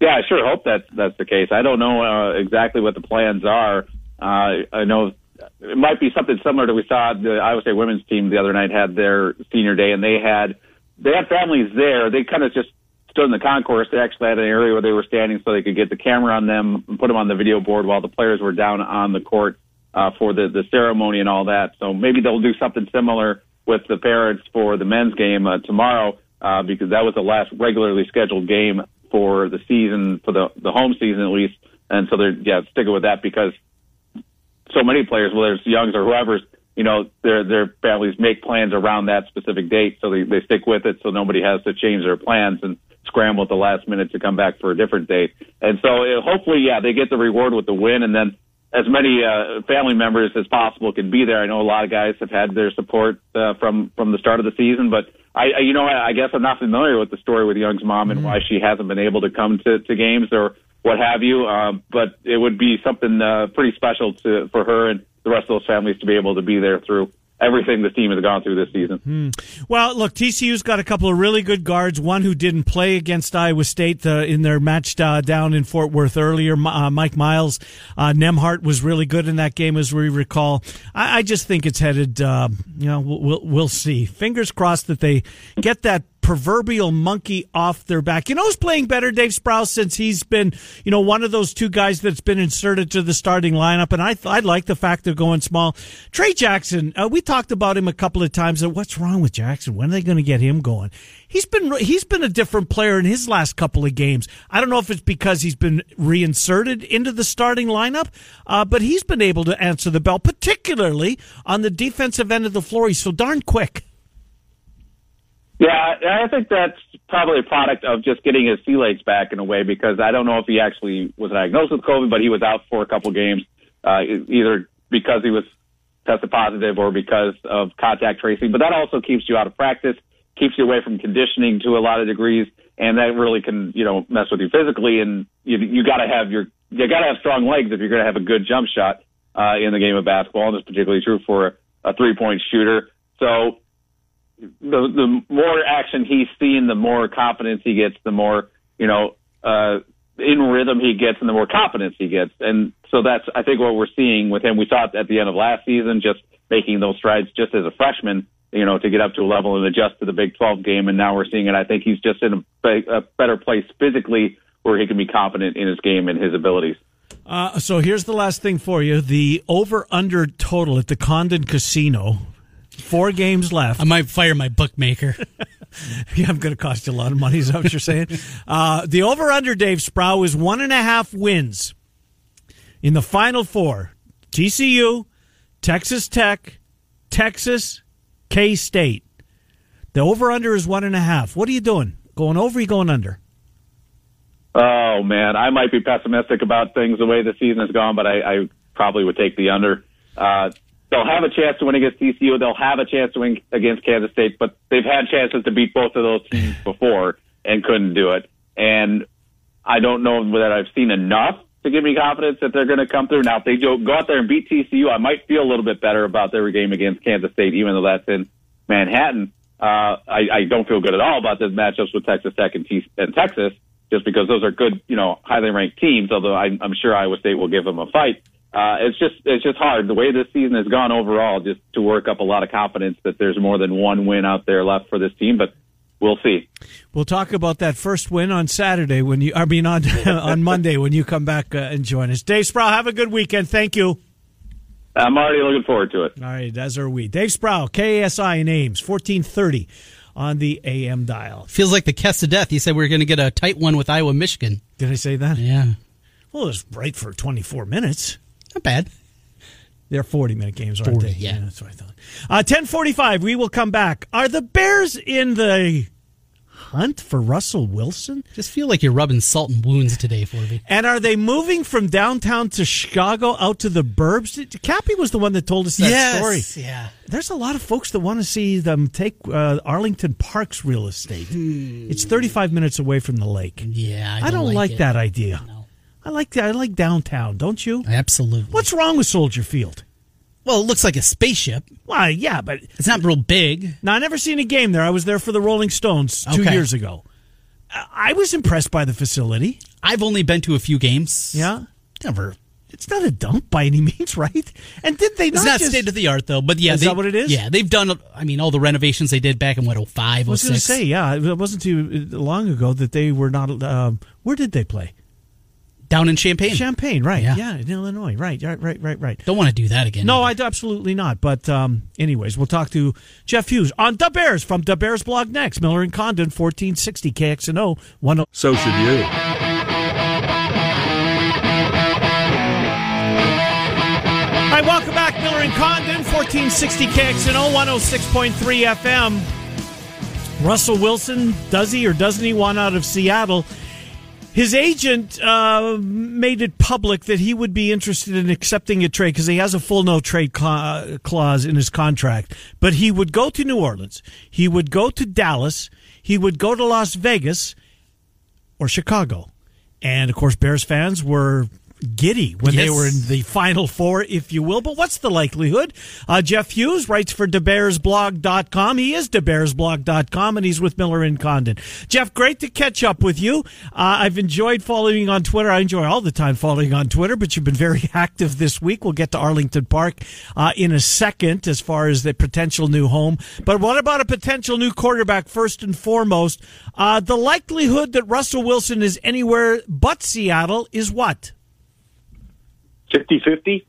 Yeah, I sure hope that that's the case. I don't know uh, exactly what the plans are. Uh, I know it might be something similar to we saw the Iowa State women's team the other night had their senior day, and they had they had families there. They kind of just stood in the concourse. They actually had an area where they were standing so they could get the camera on them and put them on the video board while the players were down on the court uh, for the, the ceremony and all that. So maybe they'll do something similar with the parents for the men's game uh, tomorrow uh, because that was the last regularly scheduled game for the season, for the, the home season at least. And so they're, yeah, sticking with that because so many players, whether it's Youngs or whoever's, you know, their their families make plans around that specific date, so they they stick with it, so nobody has to change their plans. And scramble at the last minute to come back for a different date. And so uh, hopefully, yeah, they get the reward with the win, and then as many uh, family members as possible can be there. I know a lot of guys have had their support uh, from from the start of the season, but I, you know, I, I guess I'm not familiar with the story with Young's mom and mm-hmm. why she hasn't been able to come to, to games or what have you. Um, but it would be something uh, pretty special to for her and the rest of those families to be able to be there through everything the team has gone through this season. Hmm. Well, look, TCU's got a couple of really good guards. One who didn't play against Iowa State uh, in their match uh, down in Fort Worth earlier. Uh, Mike Miles, uh, Nembhard was really good in that game, as we recall. I, I just think it's headed. Uh, you know, we'll we'll see. Fingers crossed that they get that proverbial monkey off their back. You know who's playing better, Dave Sprouse, since he's been, you know, one of those two guys that's been inserted to the starting lineup. And I, I like the fact they're going small. Tre Jackson, uh, we talked about him a couple of times. And what's wrong with Jackson? When are they going to get him going? He's been, he's been a different player in his last couple of games. I don't know if it's because he's been reinserted into the starting lineup, uh, but he's been able to answer the bell, particularly on the defensive end of the floor. He's so darn quick. Yeah, I think that's probably a product of just getting his sea legs back in a way because I don't know if he actually was diagnosed with COVID, but he was out for a couple games, uh, either because he was tested positive or because of contact tracing. But that also keeps you out of practice, keeps you away from conditioning to a lot of degrees, and that really can, you know, mess with you physically. And you you got to have your you got to have strong legs if you're going to have a good jump shot uh, in the game of basketball, and it's particularly true for a three point shooter. So the the more action he's seen, the more confidence he gets, the more you know uh, in rhythm he gets, and the more confidence he gets. And so that's I think what we're seeing with him. We saw it at the end of last season, just making those strides just as a freshman, you know, to get up to a level and adjust to the Big 12 game. And now we're seeing it. I think he's just in a, a better place physically where he can be confident in his game and his abilities. Uh, so here's the last thing for you: the over/under total at the Condon Casino Four games left. I might fire my bookmaker. *laughs* *laughs* yeah, I'm going to cost you a lot of money. Is that what you're saying? *laughs* uh, the over under Dave Sproul is one and a half wins in the final four. TCU, Texas Tech, Texas, K State. The over under is one and a half. What are you doing? Going over? you going under? Oh man, I might be pessimistic about things the way the season has gone, but I, I probably would take the under. Uh, they'll have a chance to win against TCU. They'll have a chance to win against Kansas State, but they've had chances to beat both of those teams *laughs* before and couldn't do it. And I don't know that I've seen enough to give me confidence that they're going to come through. Now, if they go out there and beat TCU, I might feel a little bit better about their game against Kansas State, even though that's in Manhattan. Uh, I, I don't feel good at all about those matchups with Texas Tech and, T- and Texas, just because those are good, you know, highly ranked teams. Although I, I'm sure Iowa State will give them a fight. Uh, it's just it's just hard the way this season has gone overall, just to work up a lot of confidence that there's more than one win out there left for this team. But we'll see. We'll talk about that first win on Saturday when you, I mean, on *laughs* on Monday when you come back uh, and join us. Dave Sproul, have a good weekend. Thank you. I'm already looking forward to it. All right, as are we. Dave Sproul, KSI in Ames, 1430 on the AM dial. Feels like the kiss of death. You said we were going to get a tight one with Iowa, Michigan. Did I say that? Yeah. Well, it was right for 24 minutes. Not bad. They're 40 minute games, aren't 40, they? yeah. That's what I thought. Uh, 1045, we will come back. Are the Bears in the hunt for Russell Wilson? Just feel like you're rubbing salt and wounds today, Forby. And are they moving from downtown to Chicago out to the burbs? Cappy was the one that told us that story. Yeah. There's a lot of folks that want to see them take uh, Arlington Park's real estate. It's 35 minutes away from the lake. Yeah. I don't, like, it. that idea. No. I like that. I like downtown, don't you? Absolutely. What's wrong with Soldier Field? Well, it looks like a spaceship. Well, yeah, but It's not real big. now I never seen a game there. I was there for the Rolling Stones two Okay. years ago. I was impressed by the facility. I've only been to a few games. Yeah, Never. it's not a dump by any means, *laughs* right? And did they It's not, not just, state of the art though, but yeah, Is they- that what it is? Yeah, they've done. I mean, all the renovations they did back in what 05, I was going to 06. say, yeah, it wasn't too long ago that they were not. Um, where did they play? Down in Champaign. Champagne, right? Yeah. Yeah. in Illinois, right? Right, right, right, right. Don't want to do that again. No, I absolutely not. But um, anyways, we'll talk to Jeff Hughes on the Bears from the Bears blog next. Miller and Condon, fourteen sixty KXNO one. So should you. All right, welcome back, Miller and Condon, 1460 KXNO 106.3 FM. Russell Wilson, does he or doesn't he want out of Seattle? His agent uh, made it public that he would be interested in accepting a trade because he has a full no trade cla- clause in his contract. But he would go to New Orleans, he would go to Dallas, he would go to Las Vegas or Chicago. And of course, Bears fans were giddy when they were in the final four, if you will. But what's the likelihood? Uh, Jeff Hughes writes for DaBearsBlog.com. He is DaBearsBlog.com, and he's with Miller and Condon. Jeff, great to catch up with you. Uh, I've enjoyed following on Twitter. I enjoy all the time following on Twitter, but you've been very *laughs* active this week. We'll get to Arlington Park uh, in a second as far as the potential new home. But what about a potential new quarterback first and foremost? Uh, the likelihood that Russell Wilson is anywhere but Seattle is what? 50 50,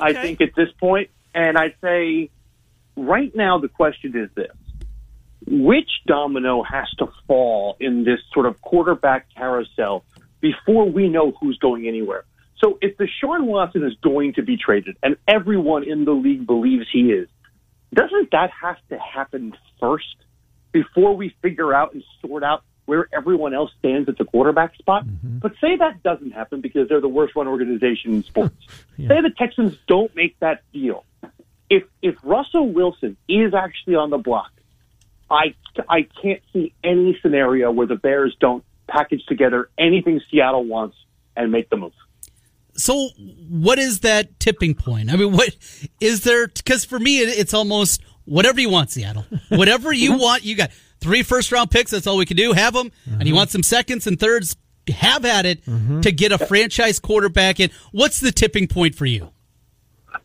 I think, at this point. And I'd say right now the question is this which domino has to fall in this sort of quarterback carousel before we know who's going anywhere? So if the Deshaun Watson is going to be traded, and everyone in the league believes he is, doesn't that have to happen first before we figure out and sort out where everyone else stands at the quarterback spot? Mm-hmm. But say that doesn't happen because they're the worst run organization in sports. *laughs* Say the Texans don't make that deal. If if Russell Wilson is actually on the block, I I can't see any scenario where the Bears don't package together anything Seattle wants and make the move. So, what is that tipping point? I mean, what is there? Because for me, it's almost whatever you want, Seattle. Whatever you *laughs* want, you got three first round picks. That's all we can do. Have them, and you mm-hmm. want some seconds and thirds. Have at it mm-hmm. to get a franchise quarterback in. What's the tipping point for you?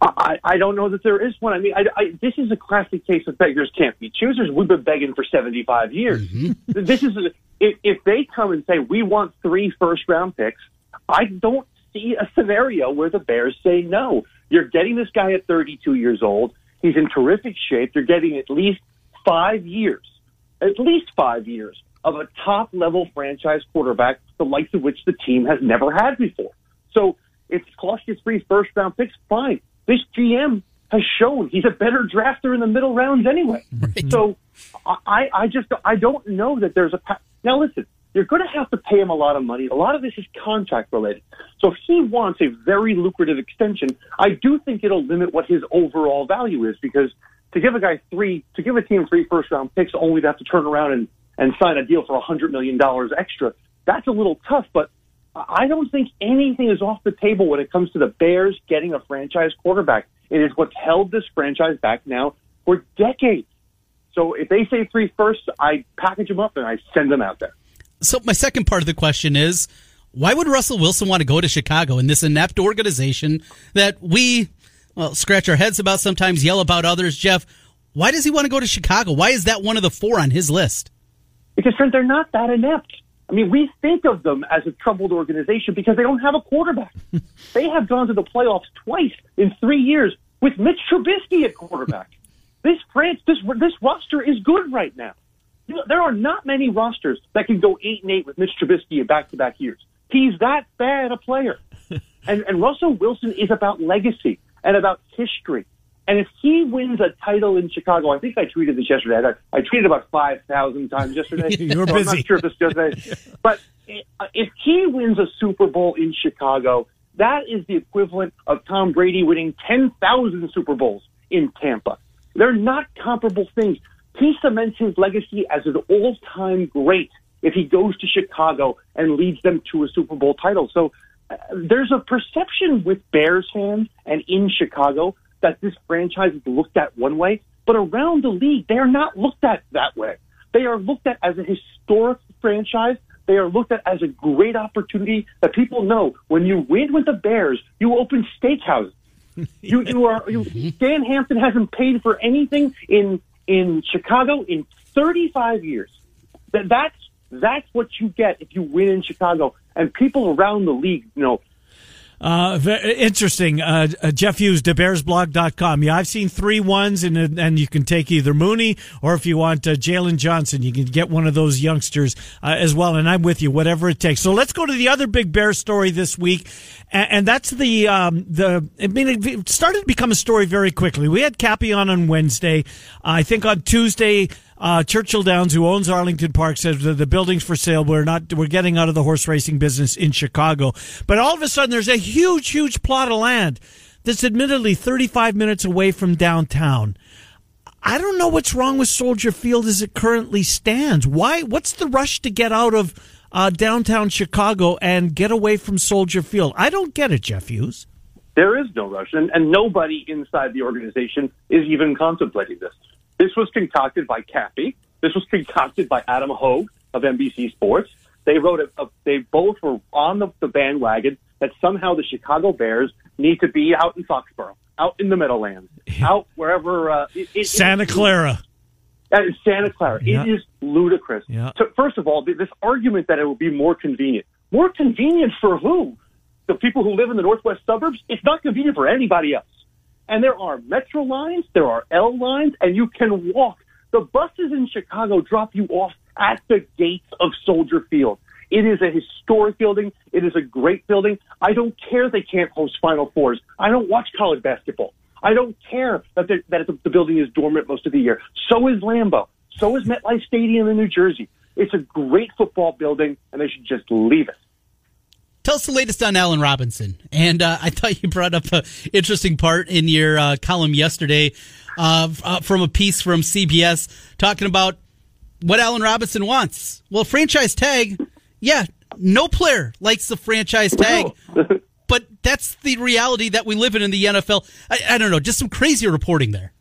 I, I don't know that there is one. I mean, I, I, this is a classic case of beggars can't be choosers. We've been begging for 75 years. Mm-hmm. This is a, if, if they come and say we want three first round picks, I don't see a scenario where the Bears say no. You're getting this guy at 32 years old. He's in terrific shape. You're getting at least five years, at least five years of a top level franchise quarterback, the likes of which the team has never had before. So if it costs you three first round picks, fine. This GM has shown he's a better drafter in the middle rounds anyway. So I, I just I don't know that there's a pa- now. Listen, you're going to have to pay him a lot of money. A lot of this is contract related. So if he wants a very lucrative extension, I do think it'll limit what his overall value is because to give a guy three to give a team three first round picks only to have to turn around and and sign a deal for a hundred million dollars extra, that's a little tough. But I don't think anything is off the table when it comes to the Bears getting a franchise quarterback. It is what's held this franchise back now for decades. So if they say three firsts, I package them up and I send them out there. So, my second part of the question is Why would Russell Wilson want to go to Chicago in this inept organization that we, well, scratch our heads about sometimes, yell about others? Jeff, why does he want to go to Chicago? Why is that one of the four on his list? Because, friend, they're not that inept. I mean, we think of them as a troubled organization because they don't have a quarterback. *laughs* they have gone to the playoffs twice in three years with Mitch Trubisky at quarterback. *laughs* this France, this this roster is good right now. You know, there are not many rosters that can go eight and eight with Mitch Trubisky in back to back years. He's that bad a player. *laughs* and and Russell Wilson is about legacy and about history. And if he wins a title in Chicago, I think I tweeted this yesterday. I, I tweeted about five thousand times yesterday. *laughs* You were so busy. I'm not sure if it's yesterday, *laughs* but if he wins a Super Bowl in Chicago, that is the equivalent of Tom Brady winning ten thousand Super Bowls in Tampa. They're not comparable things. He cements his legacy as an all-time great if he goes to Chicago and leads them to a Super Bowl title. So there's a perception with Bears fans and in Chicago that this franchise is looked at one way, but around the league, they are not looked at that way. They are looked at as a historic franchise. They are looked at as a great opportunity that people know when you win with the Bears, you open steakhouses. *laughs* You, you are, you, Dan Hampton hasn't paid for anything in, in Chicago in 35 years. That, that's, that's what you get if you win in Chicago. And people around the league, know, Uh, interesting. Uh, uh, Jeff Hughes, DaBearsBlog.com. Yeah, I've seen three ones, and uh, and you can take either Mooney or if you want uh, Jaylon Johnson, you can get one of those youngsters uh, as well. And I'm with you, whatever it takes. So let's go to the other big Bear story this week, and, and that's the um, the. I mean, it started to become a story very quickly. We had Cappy on on Wednesday. I think on Tuesday. Uh, Churchill Downs, who owns Arlington Park, says the, the building's for sale. We're not. We're getting out of the horse racing business in Chicago. But all of a sudden, there's a huge, huge plot of land that's admittedly 35 minutes away from downtown. I don't know what's wrong with Soldier Field as it currently stands. Why? What's the rush to get out of uh, downtown Chicago and get away from Soldier Field? I don't get it, Jeff Hughes. There is no rush, and, and nobody inside the organization is even contemplating this. This was concocted by Cappy. This was concocted by Adam Hoge of NBC Sports. They wrote a, a they both were on the, the bandwagon that somehow the Chicago Bears need to be out in Foxborough, out in the Meadowlands, out wherever. Uh, it, it, Santa it- Clara. uh, Santa Clara. Yeah. It is ludicrous. Yeah. So first of all, this argument that it will be more convenient. More convenient for who? The people who live in the northwest suburbs? It's not convenient for anybody else. And there are metro lines, there are L lines, and you can walk. The buses in Chicago drop you off at the gates of Soldier Field. It is a historic building. It is a great building. I don't care they can't host Final Fours. I don't watch college basketball. I don't care that, the- that the building is dormant most of the year. So is Lambeau. So is MetLife Stadium in New Jersey. It's a great football building, and they should just leave it. Tell us the latest on Allen Robinson. And uh, I thought you brought up an interesting part in your uh, column yesterday uh, uh, from a piece from CBS talking about what Allen Robinson wants. Well, franchise tag, yeah, no player likes the franchise tag. *laughs* but that's the reality that we live in in the NFL. I, I don't know, just some crazy reporting there.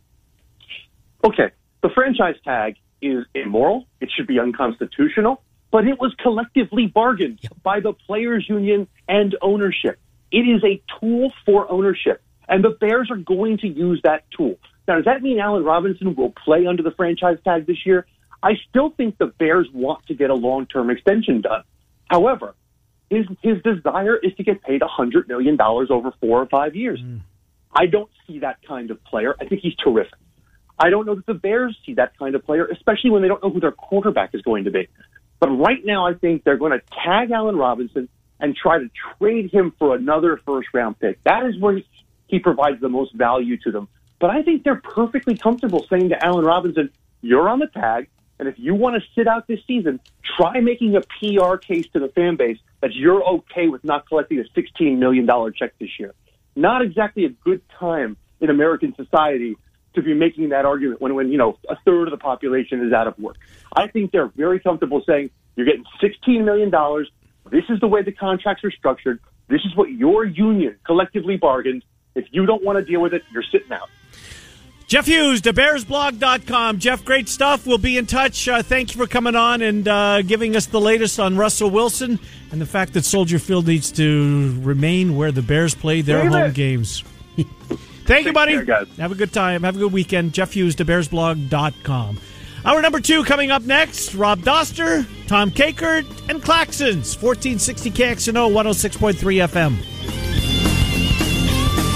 Okay, the franchise tag is immoral. It should be unconstitutional, but it was collectively bargained by the players' union and ownership. It is a tool for ownership, and the Bears are going to use that tool. Now, does that mean Allen Robinson will play under the franchise tag this year? I still think the Bears want to get a long-term extension done. However, his his desire is to get paid a hundred million dollars over four or five years. Mm. I don't see that kind of player. I think he's terrific. I don't know that the Bears see that kind of player, especially when they don't know who their quarterback is going to be. But right now, I think they're going to tag Allen Robinson and try to trade him for another first round pick. That is where he, provides the most value to them. But I think they're perfectly comfortable saying to Allen Robinson, you're on the tag. And if you want to sit out this season, try making a PR case to the fan base that you're okay with not collecting a $16 million check this year. Not exactly a good time in American society to be making that argument when, when, you know, a third of the population is out of work. I think they're very comfortable saying, you're getting $16 million. This is the way the contracts are structured. This is what your union collectively bargained. If you don't want to deal with it, you're sitting out. Jeff Hughes, thebearsblog.com. Jeff, great stuff. We'll be in touch. Uh, thank you for coming on and uh, giving us the latest on Russell Wilson and the fact that Soldier Field needs to remain where the Bears play their Leave home games. *laughs* Thank you, buddy. care, guys. Have a good time. Have a good weekend. Jeff Hughes, thebearsblog.com. Hour number two coming up next. Rob Doster, Tom Kakert, and Claxons. 1460 KXNO, 106.3 FM.